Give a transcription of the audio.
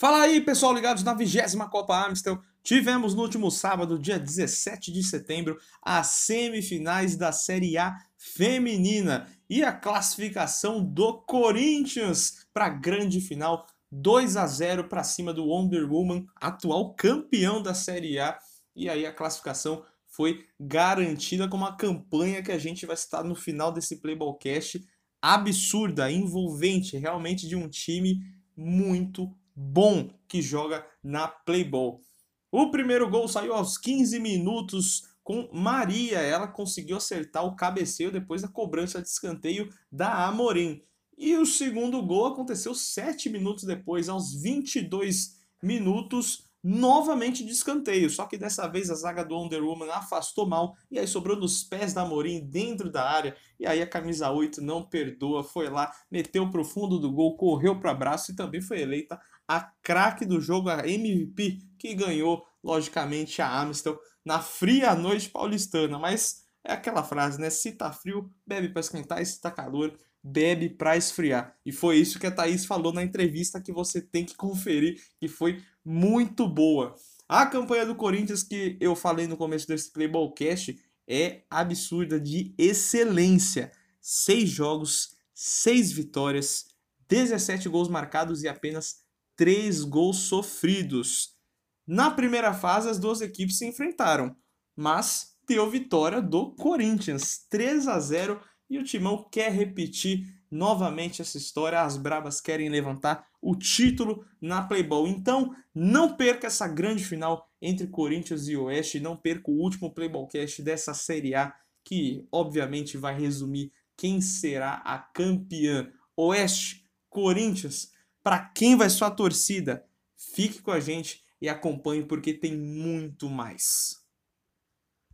Fala aí, pessoal, ligados na vigésima Copa Amstel. Tivemos no último sábado, dia 17 de setembro, as semifinais da Série A feminina e a classificação do Corinthians para a grande final 2 a 0 para cima do Wonder Woman, atual campeão da Série A. E aí a classificação foi garantida com uma campanha que a gente vai citar no final desse Playballcast absurda, envolvente, realmente de um time muito bom que joga na Playball. O primeiro gol saiu aos 15 minutos com Maria. Ela conseguiu acertar o cabeceio depois da cobrança de escanteio da Amorim. E o segundo gol aconteceu 7 minutos depois, aos 22 minutos, novamente de escanteio. Só que dessa vez a zaga do Wonder Woman afastou mal e aí sobrou nos pés da Amorim dentro da área. E aí a camisa 8 não perdoa, foi lá, meteu pro fundo do gol, correu para braço e também foi eleita a craque do jogo, a MVP, que ganhou, logicamente, a Amstel na fria noite paulistana. Mas é aquela frase, né? Se tá frio, bebe para esquentar, e se tá calor, bebe para esfriar. E foi isso que a Thaís falou na entrevista que você tem que conferir, que foi muito boa. A campanha do Corinthians que eu falei no começo desse Playballcast é absurda de excelência. Seis jogos, seis vitórias, 17 gols marcados e apenas três gols sofridos. Na primeira fase, as duas equipes se enfrentaram, mas deu vitória do Corinthians, 3 a 0 e o Timão quer repetir novamente essa história. As Brabas querem levantar o título na Playball. Então, não perca essa grande final entre Corinthians e Oeste. Não perca o último Playballcast dessa Série A, que obviamente vai resumir quem será a campeã. Oeste, Corinthians, para quem vai sua torcida? Fique com a gente e acompanhe porque tem muito mais.